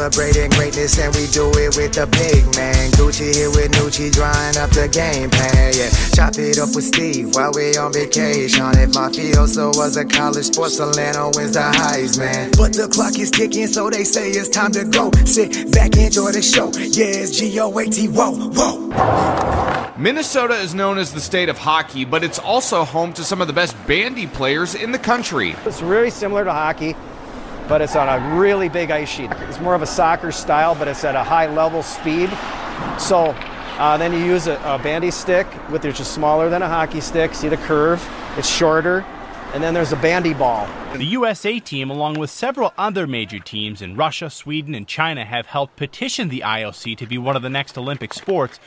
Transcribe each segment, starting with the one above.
celebrating greatness and we do it with the big man. Gucci here with Nucci drawing up the game plan. Yeah, chop it up with Steve while we on vacation. If my Mafioso was a college sports, Solano wins the Heisman. But the clock is ticking, so they say it's time to go. Sit back, enjoy the show. Yeah, it's G O A T. Whoa, whoa. Minnesota is known as the state of hockey, but it's also home to some of the best bandy players in the country. It's very similar to hockey but it's on a really big ice sheet. It's more of a soccer style, but it's at a high level speed. So uh, then you use a, a bandy stick, which is smaller than a hockey stick. See the curve? It's shorter. And then there's a bandy ball. The USA team, along with several other major teams in Russia, Sweden, and China, have helped petition the IOC to be one of the next Olympic sports.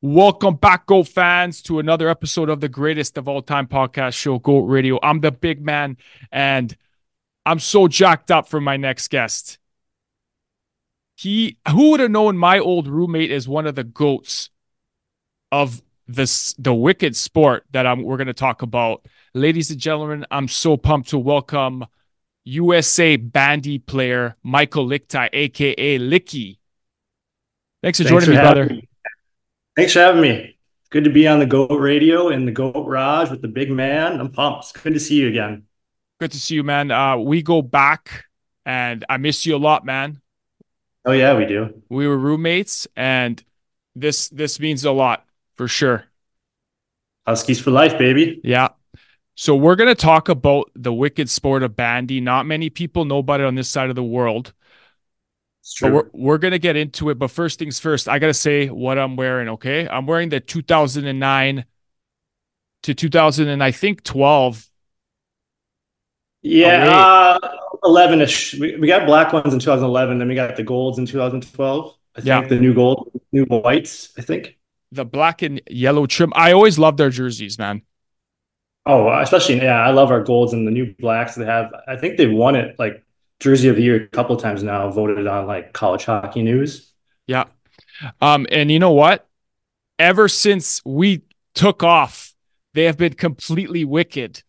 Welcome back, Goat fans, to another episode of the greatest of all time podcast show, Goat Radio. I'm the big man, and I'm so jacked up for my next guest. He who would have known my old roommate is one of the goats of this the wicked sport that I'm we're gonna talk about. Ladies and gentlemen, I'm so pumped to welcome USA bandy player Mikael Lickteig, aka Licki. Thanks for Thanks joining for me, brother. Me. Thanks for having me. Good to be on the Goat Radio and the Goat Raj with the big man. I'm pumped. Good to see you again. Good to see you, man. Uh, we go back, and I miss you a lot, man. Oh yeah, we do. We were roommates, and this this means a lot for sure. Huskies for life, baby. Yeah. So we're gonna talk about the wicked sport of bandy. Not many people know about it on this side of the world. It's true. But we're we're gonna get into it. But first things first, I gotta say what I'm wearing. Okay, I'm wearing the 2009 to 2000 and I think 12 yeah, uh, 11 ish. We, we got black ones in 2011, then we got the golds in 2012. I yeah. think the new gold, new whites, I think. The black and yellow trim. I always love their jerseys, man. Oh, especially, yeah, I love our golds and the new blacks they have. I think they've won it like jersey of the year a couple times now, voted on like college hockey news. Yeah. Um, and you know what? Ever since we took off, they have been completely wicked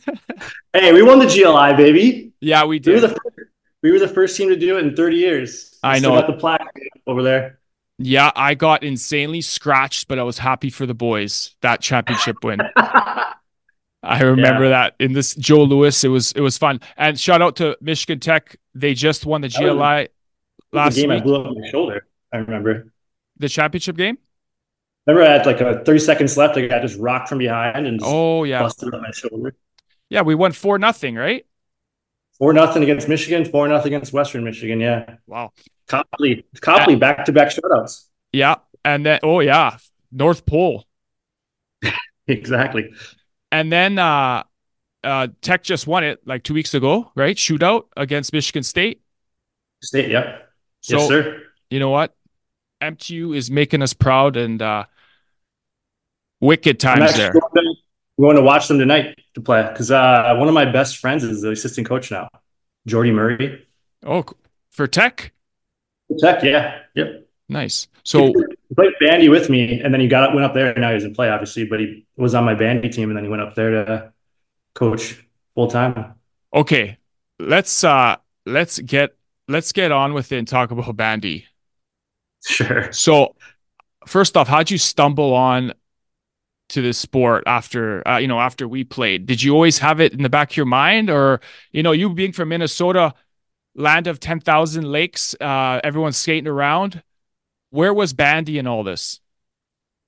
hey, we won the GLI, baby. Yeah, we did. We were, the first, we were the first team to do it in 30 years. I know. Got the plaque over there. Yeah, I got insanely scratched, but I was happy for the boys that championship win. I remember yeah. that in this Joe Louis. It was it was fun. And shout out to Michigan Tech. They just won the GLI last game week. I blew up my shoulder. I remember the championship game. Remember, I had like a 30 seconds left. I got just rocked from behind and oh yeah, busted up my shoulder. Yeah, we won four nothing, right? Four nothing against Michigan, four nothing against Western Michigan. Yeah. Wow. Copley, Copley, back to back shutouts. Yeah, and then oh yeah, North Pole. exactly. And then uh, uh, Tech just won it like two weeks ago, right? Shootout against Michigan State. State, yep. So, yes, sir. You know what? MTU is making us proud and uh, wicked times there. We're going to watch them tonight to play because uh, one of my best friends is the assistant coach now, Jordy Murray. Oh, for Tech. For Tech, yeah, yep. Nice. So he played bandy with me, and then he got went up there. And now he doesn't play, obviously, but he was on my bandy team, and then he went up there to coach full time. Okay, let's uh let's get let's get on with it and talk about bandy. Sure. So, first off, how'd you stumble on to this sport after uh, you know after we played. Did you always have it in the back of your mind? Or you know you being from minnesota land of 10,000 lakes uh, everyone's skating around where was bandy in all this?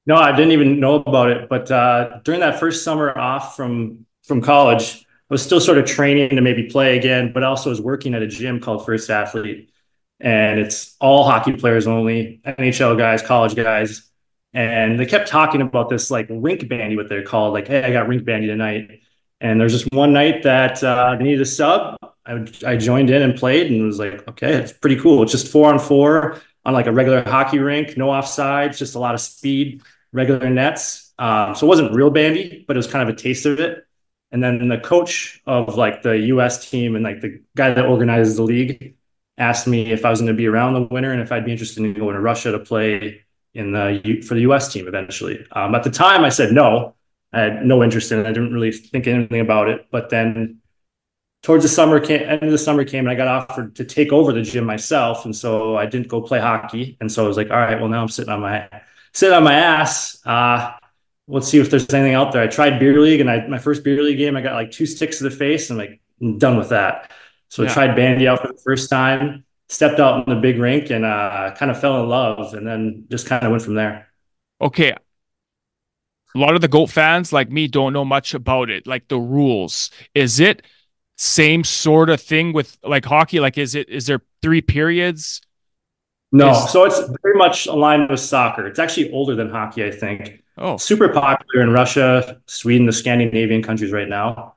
No i didn't even know about it but uh, during that first summer off from from college i was still sort of training to maybe play again but also was working at a gym called first athlete. And it's all hockey players only nhl guys college guys and they kept talking about this like rink bandy, what they're called. Like, hey, I got rink bandy tonight. And there's just one night that uh, they needed a sub. I, I joined in and played and was like, okay, it's pretty cool. It's just four on four on like a regular hockey rink, no offsides, just a lot of speed, regular nets. Um, so it wasn't real bandy, but it was kind of a taste of it. And then the coach of like the US team and like the guy that organizes the league asked me if I was going to be around the winter and if I'd be interested in going to Russia to play in the for the U.S. team eventually. Um, at the time, I said no. I had no interest in it. I didn't really think anything about it. But then towards the summer came, end of the summer came and I got offered to take over the gym myself. And so I didn't go play hockey. And so I was like, all right, well now I'm sitting on my sitting on my ass. Uh, let's see if there's anything out there. I tried beer league and I my first beer league game, I got like two sticks to the face and like I'm done with that. So yeah. I tried bandy out for the first time, stepped out in the big rink and uh, kind of fell in love and then just kind of went from there. Okay. A lot of the GOAT fans like me don't know much about it, like the rules. Is it same sort of thing with like hockey? Like, is it is there three periods? No, is... so it's very much aligned with soccer. It's actually older than hockey, I think. Oh, super popular in Russia, Sweden, the Scandinavian countries right now.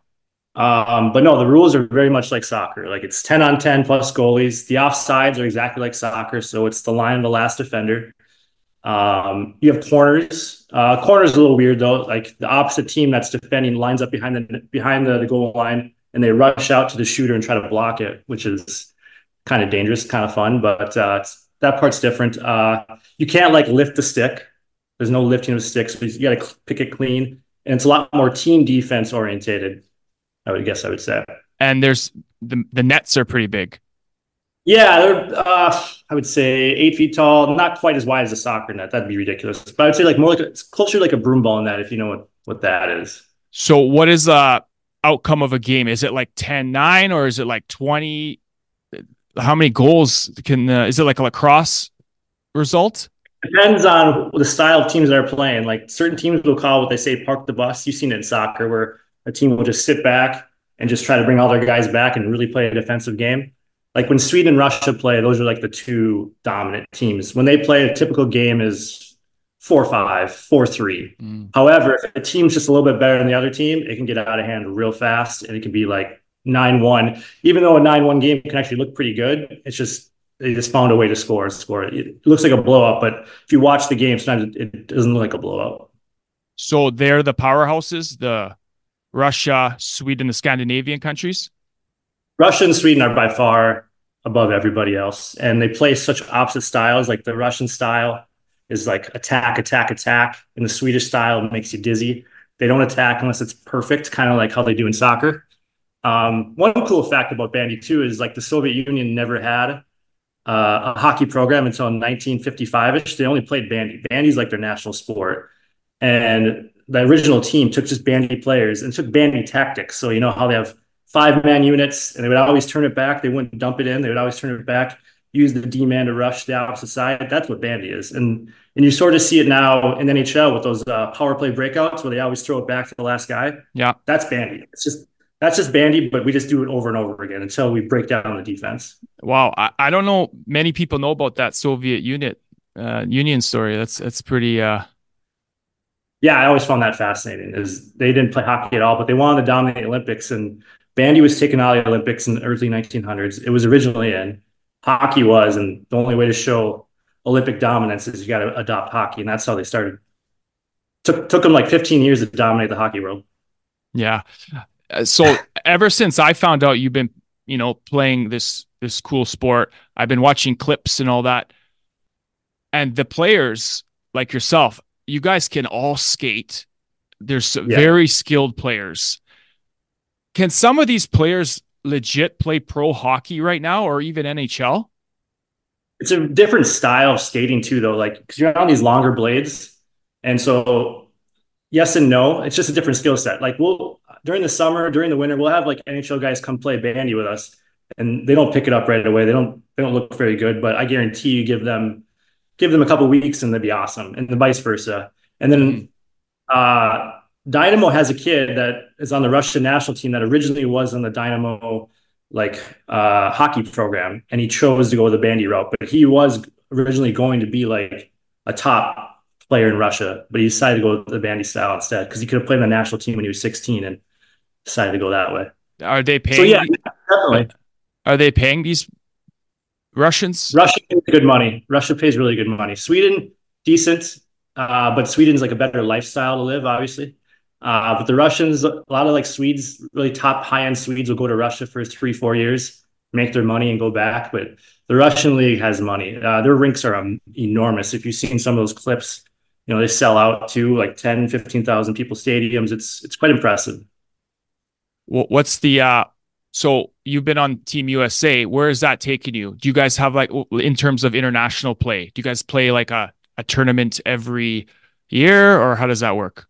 Um, but no, the rules are very much like soccer. Like it's 10 on 10 plus goalies. The offsides are exactly like soccer. So it's the line of the last defender. Um, you have corners. Uh, corners a little weird though. Like the opposite team that's defending lines up behind the behind the, the goal line and they rush out to the shooter and try to block it, which is kind of dangerous, kind of fun. But uh, that part's different. Uh, you can't like lift the stick. There's no lifting of sticks. So you got to pick it clean, and it's a lot more team defense orientated. I would guess I would say. And there's the the nets are pretty big. Yeah, they're uh, I would say eight feet tall, not quite as wide as a soccer net. That'd be ridiculous. But I'd say like more like a, it's closer to like a broom ball net, if you know what what that is. So what is uh outcome of a game? Is it like 10-9 or is it like 20? How many goals can uh, is it like a lacrosse result? Depends on the style of teams that are playing. Like certain teams will call what they say park the bus. You've seen it in soccer where a team will just sit back and just try to bring all their guys back and really play a defensive game. Like when Sweden and Russia play, those are like the two dominant teams. When they play, a typical game is four five, four three. Mm. However, if a team's just a little bit better than the other team, it can get out of hand real fast and it can be like nine one. Even though a nine one game can actually look pretty good, it's just they just found a way to score and score. It looks like a blowout, but if you watch the game, sometimes it doesn't look like a blowout. So they're the powerhouses, the Russia, Sweden, the Scandinavian countries. Russia and Sweden are by far above everybody else, and they play such opposite styles. Like the Russian style is like attack, attack, attack. In the Swedish style, makes you dizzy. They don't attack unless it's perfect, kind of like how they do in soccer. Um, one cool fact about bandy too is like the Soviet Union never had uh, a hockey program until 1955ish. They only played bandy. Bandy's like their national sport, and the original team took just bandy players and took bandy tactics. So you know how they have five man units, and they would always turn it back. They wouldn't dump it in. They would always turn it back use the D man to rush the opposite side. That's what bandy is, and and you sort of see it now in NHL with those uh, power play breakouts where they always throw it back to the last guy. Yeah, that's bandy. It's just that's just bandy, but we just do it over and over again until we break down the defense. Wow, I, I don't know many people know about that Soviet unit uh, Union story. That's that's pretty. Uh... Yeah, I always found that fascinating. Is they didn't play hockey at all, but they wanted to dominate the Olympics, and bandy was taken out of the Olympics in the early 1900s. It was originally in hockey was, and the only way to show Olympic dominance is you got to adopt hockey, and that's how they started. Took took them like 15 years to dominate the hockey world. Yeah. Uh, so ever since I found out you've been, you know, playing this this cool sport, I've been watching clips and all that. And the players like yourself, you guys can all skate. There's yeah. very skilled players. Can some of these players legit play pro hockey right now or even NHL? It's a different style of skating too, though. Like because you're on these longer blades, and so yes and no. It's just a different skill set. Like we'll during the summer, during the winter, we'll have like NHL guys come play bandy with us, and they don't pick it up right away. They don't they don't look very good, but I guarantee you give them give them a couple weeks and they'd be awesome, and the vice versa. And then uh Dynamo has a kid that is on the Russian national team that originally was on the Dynamo like uh, hockey program, and he chose to go the bandy route. But he was originally going to be like a top player in Russia, but he decided to go the bandy style instead because he could have played on the national team when he was 16 and decided to go that way. Are they paying? So yeah, definitely. Are they paying these Russians? Russia pays good money. Russia pays really good money. Sweden, decent, uh, but Sweden's like a better lifestyle to live, obviously. Uh, but the Russians, a lot of like Swedes, really top high end Swedes will go to Russia for three, four years, make their money and go back. But the Russian league has money. Uh, their rinks are um, enormous. If you've seen some of those clips, you know, they sell out to like 10, 15,000 people stadiums. It's, it's quite impressive. What's the, uh, So you've been on Team USA. Where is that taking you? Do you guys have like in terms of international play? Do you guys play like a, a tournament every year or how does that work?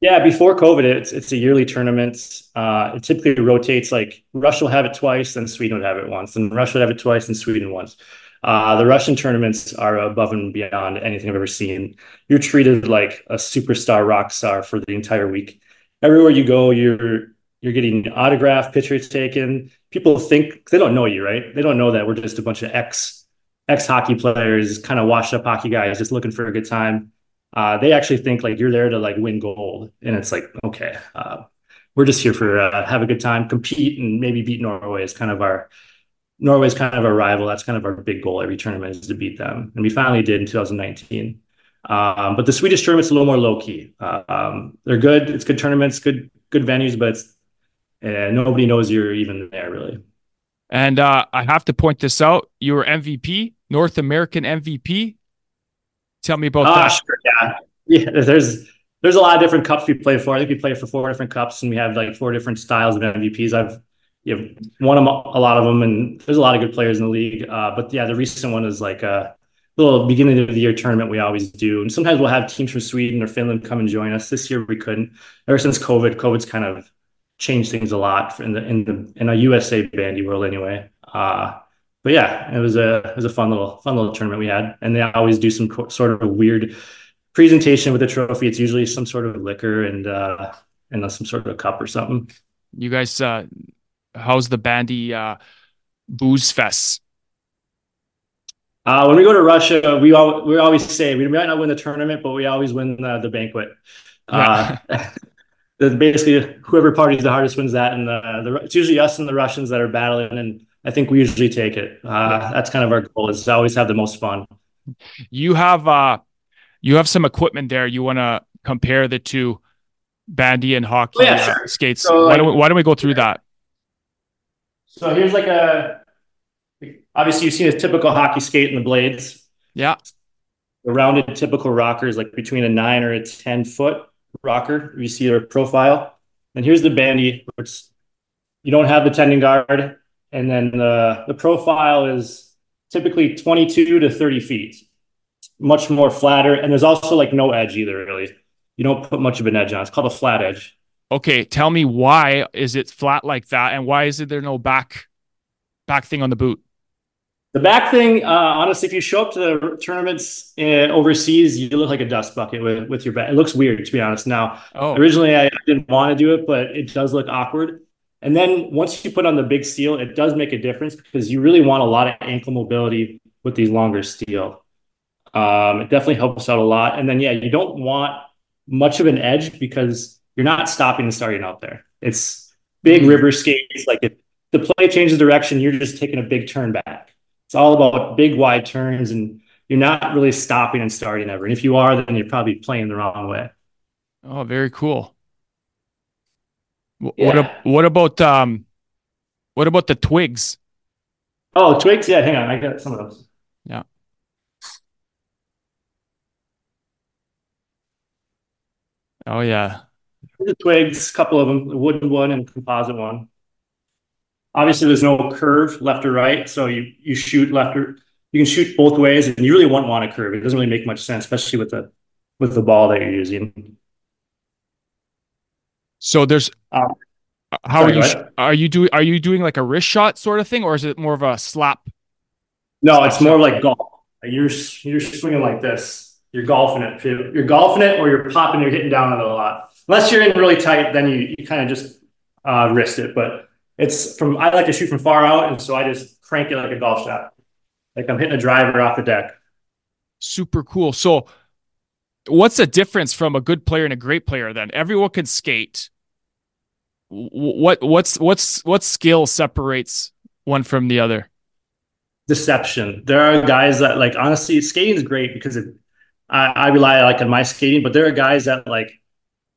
Yeah, before COVID, it's it's a yearly tournament. Uh, it typically rotates. Like Russia will have it twice, then Sweden would have it once, and Russia would have it twice, and Sweden once. Uh, the Russian tournaments are above and beyond anything I've ever seen. You're treated like a superstar rock star for the entire week. Everywhere you go, you're you're getting autograph pictures taken. People think they don't know you, right? They don't know that we're just a bunch of ex ex hockey players, kind of washed up hockey guys, just looking for a good time. Uh, they actually think like you're there to like win gold, and it's like okay, uh, we're just here for uh, have a good time, compete, and maybe beat Norway is kind of our Norway's kind of our rival. That's kind of our big goal every tournament is to beat them, and we finally did in 2019. Um, but the Swedish tournament's a little more low key. Uh, um, they're good. It's good tournaments, good good venues, but uh, nobody knows you're even there really. And uh, I have to point this out: you were MVP, North American MVP. Tell me about that. Sure, yeah, yeah. There's there's a lot of different cups we play for. I think we play for four different cups, and we have like four different styles of MVPs. I've you have won a lot of them, and there's a lot of good players in the league. Uh, but yeah, the recent one is like a little beginning of the year tournament we always do, and sometimes we'll have teams from Sweden or Finland come and join us. This year we couldn't. Ever since COVID, COVID's kind of changed things a lot in the in the in a USA bandy world anyway. Uh, but yeah, it was a it was a fun little fun little tournament we had, and they always do some co- sort of a weird presentation with the trophy. It's usually some sort of liquor and uh, and some sort of a cup or something. You guys uh, how's the bandy uh, booze fest? Uh, when we go to Russia, we all, we always say we might not win the tournament, but we always win the, the banquet. Uh, basically, whoever parties the hardest wins that, and the, the, it's usually us and the Russians that are battling, and I think we usually take it. Uh, that's kind of our goal is to always have the most fun. You have uh, you have some equipment there. You want to compare the two bandy and hockey oh, yeah, sure. skates. So, why, don't we, why don't we go through that? So here's like a obviously you've seen a typical hockey skate in the blades. Yeah. The rounded typical rockers like between a nine or a 10 foot rocker. You see their profile. And here's the bandy, which you don't have the tendon guard. And then the, the profile is typically 22 to 30 feet, much more flatter. And there's also like no edge either, really. You don't put much of an edge on. It's called a flat edge okay, tell me why is it flat like that, and why is there no back back thing on the boot? The back thing, uh, honestly, if you show up to the tournaments in, overseas, you look like a dust bucket with, with your back. It looks weird, to be honest. Now, oh. originally I, I didn't want to do it, but it does look awkward. And then once you put on the big steel, it does make a difference because you really want a lot of ankle mobility with these longer steel. Um, it definitely helps out a lot. And then, yeah, you don't want much of an edge because you're not stopping and starting out there. It's big mm-hmm. river skates. Like if the play changes direction, you're just taking a big turn back. It's all about big wide turns, and you're not really stopping and starting ever. And if you are, then you're probably playing the wrong way. Oh, very cool. Yeah. What what about um, what about the twigs? Oh, twigs. Yeah, hang on, I got some of those. Yeah. Oh yeah, the twigs, a couple of them, a wooden one and composite one. Obviously, there's no curve left or right, so you you shoot left or you can shoot both ways, and you really won't want a curve. It doesn't really make much sense, especially with the with the ball that you're using. So there's um, how sorry, are you are you doing are you doing like a wrist shot sort of thing, or is it more of a slap? No, slap it's shot? more like golf. You're you're swinging like this. You're golfing it. You're golfing it, or you're popping. You're hitting down on it a lot unless you're in really tight, then you, you kind of just uh, wrist it. But it's from I like to shoot from far out, and so I just crank it like a golf shot, like I'm hitting a driver off the deck. Super cool. So, what's the difference from a good player and a great player? Then everyone can skate. What what's what's what skill separates one from the other? Deception. There are guys that like honestly, skating is great because it, I, I rely like on my skating, but there are guys that like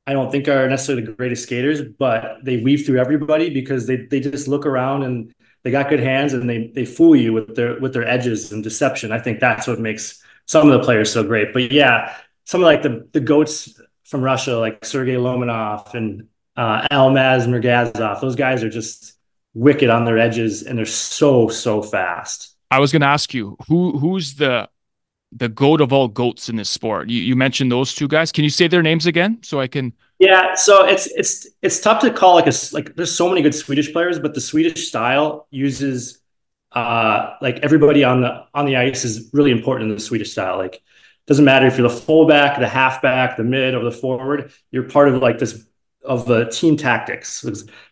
I don't think are necessarily the greatest skaters, but they weave through everybody because they they just look around and they got good hands and they they fool you with their with their edges and deception. I think that's what makes some of the players so great. But yeah, some of like the the goats from Russia, like Sergey Lomanov and uh, Almaz Mirgazov, those guys are just wicked on their edges, and they're so so fast. I was going to ask you who who's the the goat of all goats in this sport. You, you mentioned those two guys. Can you say their names again so I can? Yeah, so it's it's it's tough to call like a like. There's so many good Swedish players, but the Swedish style uses uh like everybody on the on the ice is really important in the Swedish style. Like doesn't matter if you're the fullback, the halfback, the mid, or the forward. You're part of like this of the team tactics.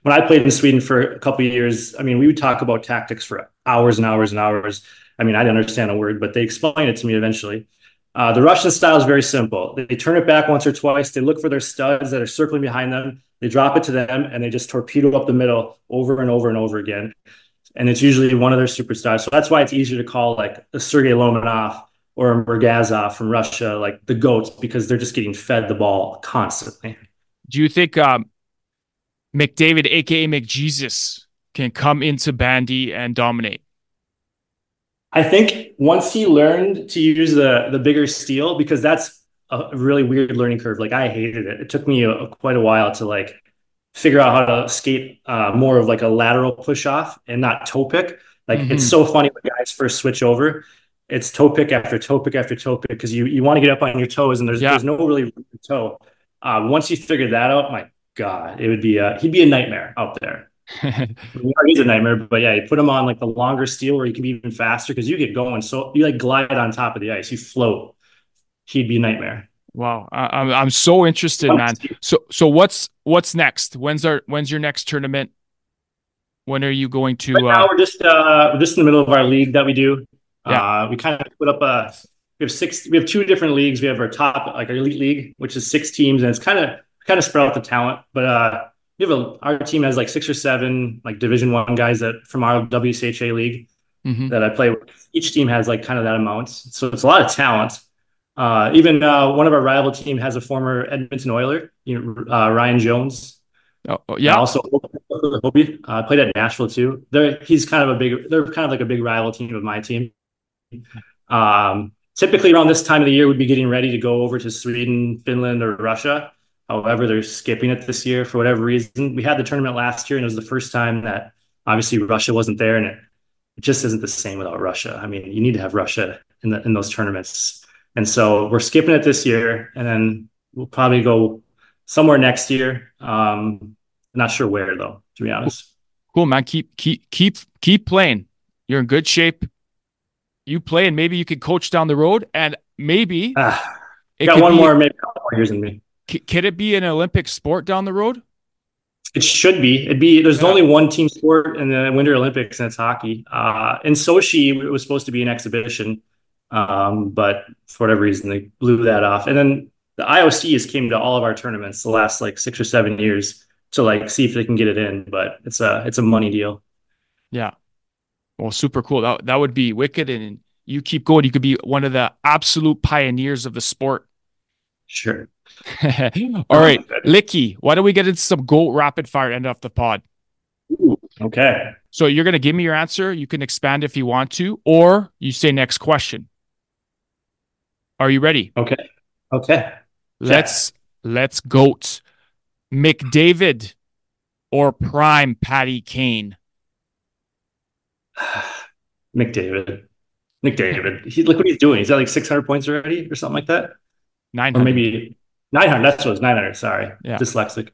When I played in Sweden for a couple years, I mean, we would talk about tactics for hours and hours and hours. I mean, I didn't understand a word, but they explained it to me eventually. Uh, the Russian style is very simple. They, turn it back once or twice. They look for their studs that are circling behind them. They drop it to them, and they just torpedo up the middle over and over and over again. And it's usually one of their superstars. So that's why it's easier to call like a Sergei Lomanov or a Mirgazov from Russia, like the goats, because they're just getting fed the ball constantly. Do you think um, McDavid, aka McJesus, can come into bandy and dominate? I think once he learned to use the the bigger steel, because that's a really weird learning curve. Like I hated it. It took me a, quite a while to like figure out how to skate uh, more of like a lateral push off and not toe pick. Like mm-hmm. it's so funny when guys first switch over. It's toe pick after toe pick after toe pick because you you want to get up on your toes and there's yeah. there's no really toe. Uh, once you figured that out, my God, it would be uh, he'd be a nightmare out there. He's a nightmare, but yeah, you put him on like the longer steel where you can be even faster because you get going. So you like glide on top of the ice, you float. He'd be a nightmare. Wow, I, am I'm so interested, man. So so what's what's next? When's our when's your next tournament? When are you going to? Right now uh, we're just uh, we're just in the middle of our league that we do. Yeah. Uh, we kind of put up a we have six we have two different leagues. We have our top like our elite league, which is six teams, and it's kind of kind of spread out the talent. But uh, we have a our team has like six or seven like Division One guys that from our WCHA league mm-hmm. that I play with. Each team has like kind of that amount, so it's a lot of talent. Uh, even uh, one of our rival team has a former Edmonton Oiler, you know, uh, Ryan Jones. Oh, oh yeah. also, Hobie uh, played at Nashville too. They're, he's kind of a big. They're kind of like a big rival team of my team. Um, typically around this time of the year, we'd be getting ready to go over to Sweden, Finland, or Russia. However, they're skipping it this year for whatever reason. We had the tournament last year, and it was the first time that obviously Russia wasn't there, and it, it just isn't the same without Russia. I mean, you need to have Russia in the in those tournaments, and so we're skipping it this year, and then we'll probably go somewhere next year. Um, not sure where though, to be honest. Cool, man. Keep keep keep keep playing. You're in good shape. You play, and maybe you could coach down the road, and maybe uh, got one be, more, maybe a couple more years in me. C- can it be an Olympic sport down the road? It should be. It'd be. There's yeah. only one team sport in the Winter Olympics, and it's hockey. Uh, in Sochi, it was supposed to be an exhibition, um, but for whatever reason, they blew that off. And then the IOC has came to all of our tournaments the last like six or seven years to like see if they can get it in, but it's a it's a money deal. Yeah. Well, super cool. That that would be wicked, and you keep going. You could be one of the absolute pioneers of the sport. Sure. All right, Licki, why don't we get into some goat rapid fire end off the pod? Ooh, okay. So you're going to give me your answer. You can expand if you want to, or you say next question. Are you ready? Okay. Okay. Let's yeah. let's goat McDavid or prime Patty Kane. McDavid. McDavid. He, look what he's doing. He's got like 600 points already or something like that. 900. Or maybe 900. That's what it was. 900. Sorry. Yeah. Dyslexic.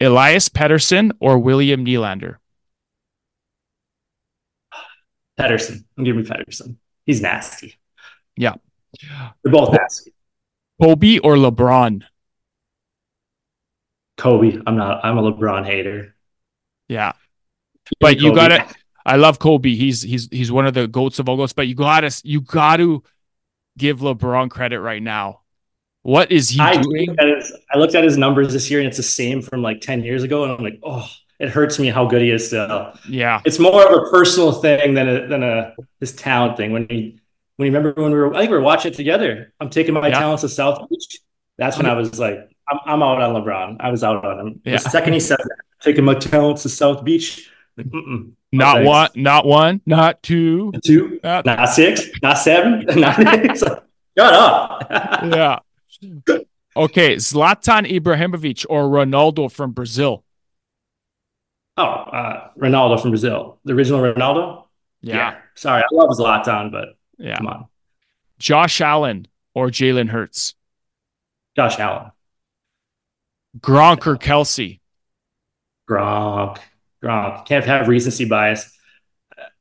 Elias Pettersson or William Nylander? Pettersson. I'm giving me Pettersson. He's nasty. Yeah. They're both nasty. Kobe or LeBron? Kobe. I'm not. I'm a LeBron hater. Yeah, but you got to. I love Kobe. He's he's he's one of the goats of all goats. But you got to you got to give LeBron credit right now. What is he I doing? His, I looked at his numbers this year, and it's the same from like ten years ago, and I'm like, oh, it hurts me how good he is still. Yeah, it's more of a personal thing than a than a his talent thing. When he when you remember when we were, I think we were watching it together. I'm taking my yeah. talents to South Beach. That's when I was like, I'm, I'm out on LeBron. I was out on him. Yeah. The second he said that, taking my talents to South Beach. Like, not one, not one, not two, two, not, not six, not seven, not eight. Shut up. yeah. Okay, Zlatan Ibrahimovic or Ronaldo from Brazil? Oh, uh, Ronaldo from Brazil, the original Ronaldo. Yeah. Sorry, I love Zlatan, but Yeah. come on, Josh Allen or Jalen Hurts? Josh Allen, Gronk or Kelce? Gronk, Gronk. Can't have recency bias.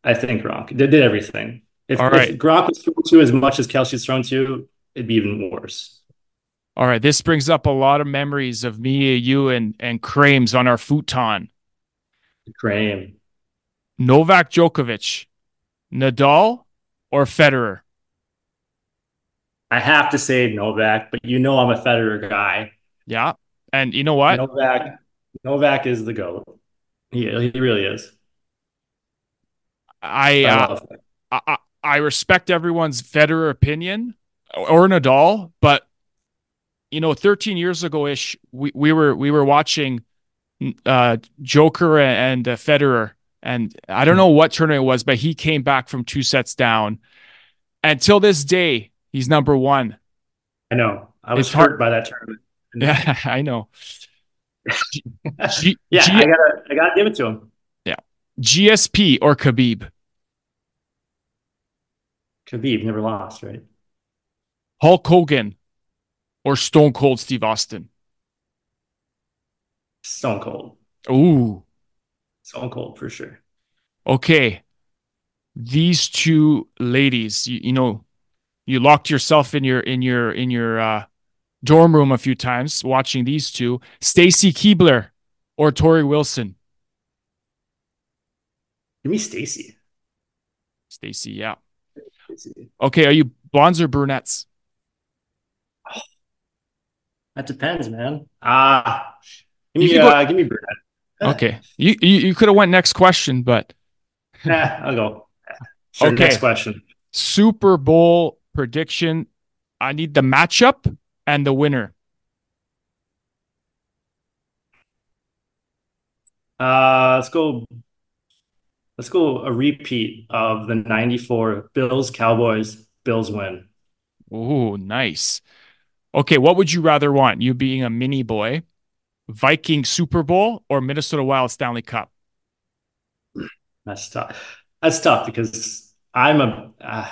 I think Gronk. They did everything. If, All right. if Gronk was thrown to as much as Kelce's thrown to, it'd be even worse. All right, this brings up a lot of memories of me, you, and and Krames on our futon. Graham, Novak Djokovic, Nadal, or Federer? I have to say Novak, but you know I'm a Federer guy. Yeah, and you know what? Novak, Novak is the goat. He he really is. I, I uh. I I- I respect everyone's Federer opinion or Nadal, but you know, 13 years ago ish, we, we were we were watching uh, Joker and uh, Federer, and I don't know what tournament it was, but he came back from two sets down. Until this day, he's number one. I know. I was it's hard- hurt by that tournament. Yeah, I know. G- Yeah, G- I gotta I gotta give it to him. Yeah, GSP or Khabib? Khabib never lost, right? Hulk Hogan or Stone Cold Steve Austin? Stone Cold. Ooh, Stone Cold for sure. okay. These two ladies, you, you know, you locked yourself in your in your in your uh, dorm room a few times watching these two. Stacy Keibler or Torrie Wilson? Give me Stacy. Stacy, yeah. Stacy. Okay, are you blondes or brunettes? That depends, man. Ah, give You me can go- uh, give me brunette. Okay, you you, you could have went next question, but Yeah, I'll go. Sure, Okay. Next question. Super Bowl prediction. I need the matchup and the winner. Uh, let's go. Let's go a repeat of the '94 Bills Cowboys. Bills win. Oh, nice. Okay, what would you rather want? You being a mini boy, Viking Super Bowl, or Minnesota Wild Stanley Cup? That's tough. That's tough because I'm a uh,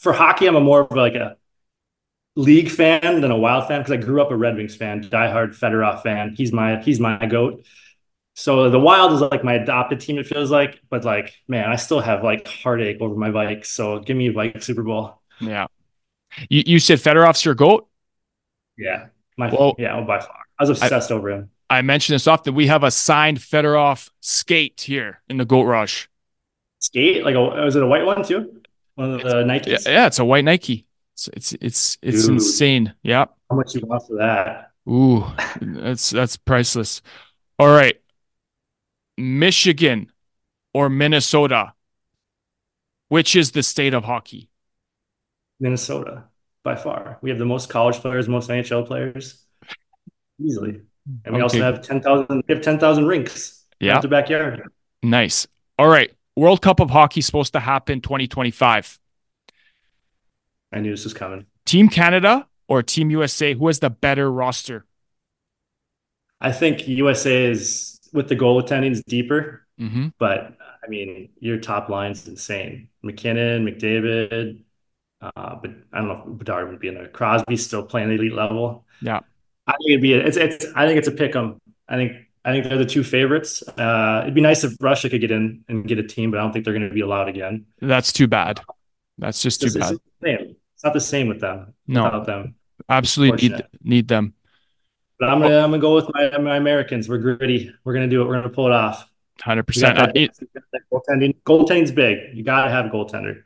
for hockey. I'm a more of like a league fan than a Wild fan because I grew up a Red Wings fan, diehard Fedorov fan. He's my he's my goat. So the Wild is like my adopted team. It feels like, but like man, I still have like heartache over my Vikes. So give me a Vikes Super Bowl. Yeah. You you said Fedorov's your goat. Yeah, my Well- yeah, oh, by far. I was obsessed over him. I mentioned this often. We have a signed Fedorov skate here in the Goat Rush. Skate like a was it a white one too? One of the Nikes. Yeah, yeah, it's a white Nike. It's it's it's it's Dude. insane. Yeah. How much you want for that? Ooh, that's that's priceless. All right. Michigan or Minnesota? Which is the state of hockey? Minnesota by far. We have the most college players, most NHL players, easily, and we also Okay. have ten thousand. We have ten thousand rinks. Yeah. the backyard. Nice. All right. World Cup of Hockey supposed to happen 2025. I knew this was coming. Team Canada or Team USA? Who has the better roster? I think USA is with the goaltending is deeper, Mm-hmm. but I mean your top line's insane. MacKinnon, McDavid, uh, but I don't know if Bedard would be in there. Crosby's still playing the elite level. Yeah. I think it'd be a, it's it's I think it's a pick 'em. I think I think they're the two favorites. Uh, it'd be nice if Russia could get in and get a team, but I don't think they're going to be allowed again. That's too bad. That's just too It's, bad. it's, same. it's not the same with them. No, Without them. absolutely need, need them. But I'm gonna I'm gonna go with my my Americans. We're gritty. We're gonna do it. We're gonna pull it off. 100%. got that- it- that goaltending. Goaltending's big. You gotta have a goaltender.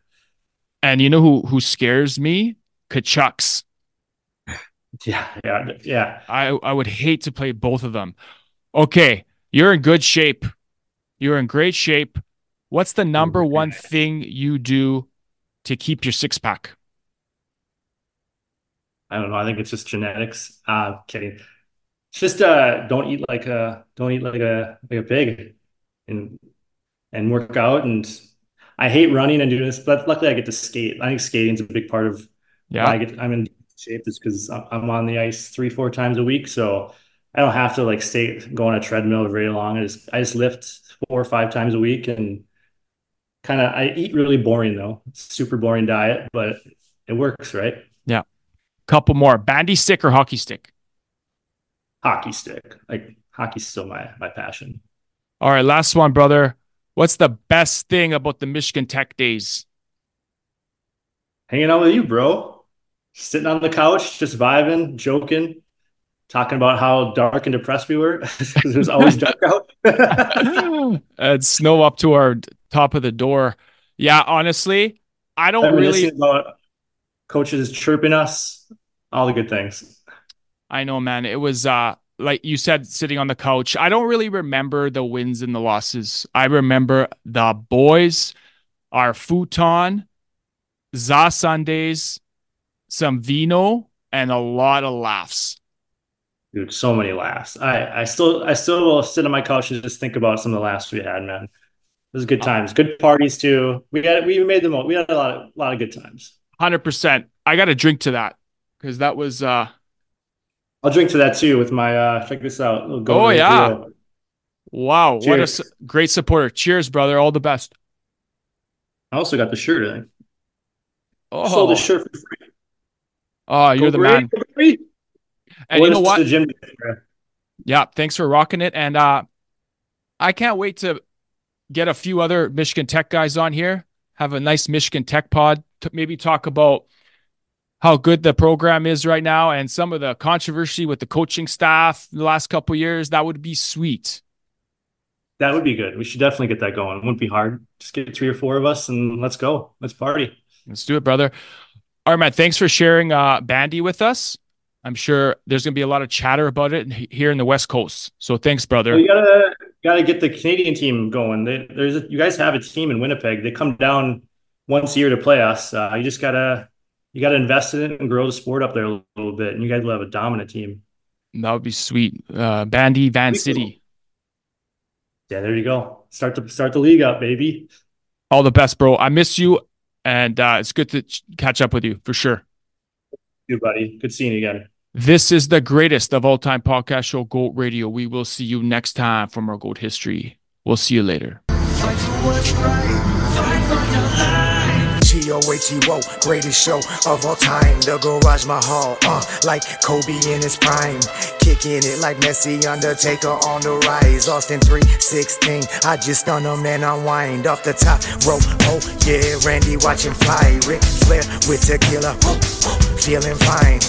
And you know who who scares me? Tkachuks. Yeah, yeah, yeah. I I would hate to play both of them. Okay, you're in good shape. You're in great shape. What's the number one thing you do to keep your six pack? I don't know. I think it's just genetics. Uh, kidding. Just uh, don't eat like a don't eat like a like a pig, and and work out. And I hate running and doing this, but luckily I get to skate. I think skating's a big part of why I get I'm in shape is because I'm on the ice three four times a week. So I don't have to like stay go on a treadmill very long. I just I just lift four or five times a week and kind of I eat really boring though. Super boring diet, but it works, right? Yeah. Couple more. Bandy stick or hockey stick? Hockey stick. Like hockey's still my my passion. All right, last one, brother. What's the best thing about the Michigan Tech days? Hanging out with you, bro. Sitting on the couch, just vibing, joking, talking about how dark and depressed we were. it was always dark out. it's snow up to our top of the door. Yeah, honestly, I don't really about coaches chirping us, all the good things. I know, man. It was uh like you said, sitting on the couch. I don't really remember the wins and the losses. I remember the boys, our futon, za Sundays, some vino, and a lot of laughs. Dude, so many laughs. I I still I still will sit on my couch and just think about some of the laughs we had, man. It was good times, good parties too. We got we made them all. We had a lot of lot of good times. Hundred percent. I got to drink to that because that was. uh I'll drink to that too with my. uh Check this out. oh yeah! Deal. Wow, Cheers. what a su- great supporter! Cheers, brother. All the best. I also got the shirt. I Oh, sold the shirt for free. Oh, you're Go the man. And you know what? Yeah, thanks for rocking it. And uh I can't wait to get a few other Michigan Tech guys on here. Have a nice Michigan Tech pod to maybe talk about how good the program is right now and some of the controversy with the coaching staff the last couple years. That would be sweet. That would be good. We should definitely get that going. It wouldn't be hard. Just get three or four of us and let's go. Let's party. Let's do it, brother. All right, man. Thanks for sharing uh, Bandy with us. I'm sure there's going to be a lot of chatter about it here in the West Coast. So thanks, brother. You gotta gotta get the Canadian team going. They, there's a, you guys have a team in Winnipeg. They come down once a year to play us. Uh, you just gotta you gotta invest in it and grow the sport up there a little bit, and you guys will have a dominant team. That would be sweet. Uh, Bandy Van City. Yeah, there you go. Start to start the league up, baby. All the best, bro. I miss you, and uh, it's good to catch up with you for sure. You, buddy. Good seeing you again. This is the greatest of all time podcast show, Goat Radio. We will see you next time from our Goat history. We'll see you later. G-O-A-T-O, greatest show of all time. The Garage Mahal, uh, like Kobe in his prime. Kicking it like Messi, Undertaker on the rise. Austin 316, I just stun him and unwind off the top rope. Oh, yeah, Randy watching fly. Ric Flair with tequila, feeling fine.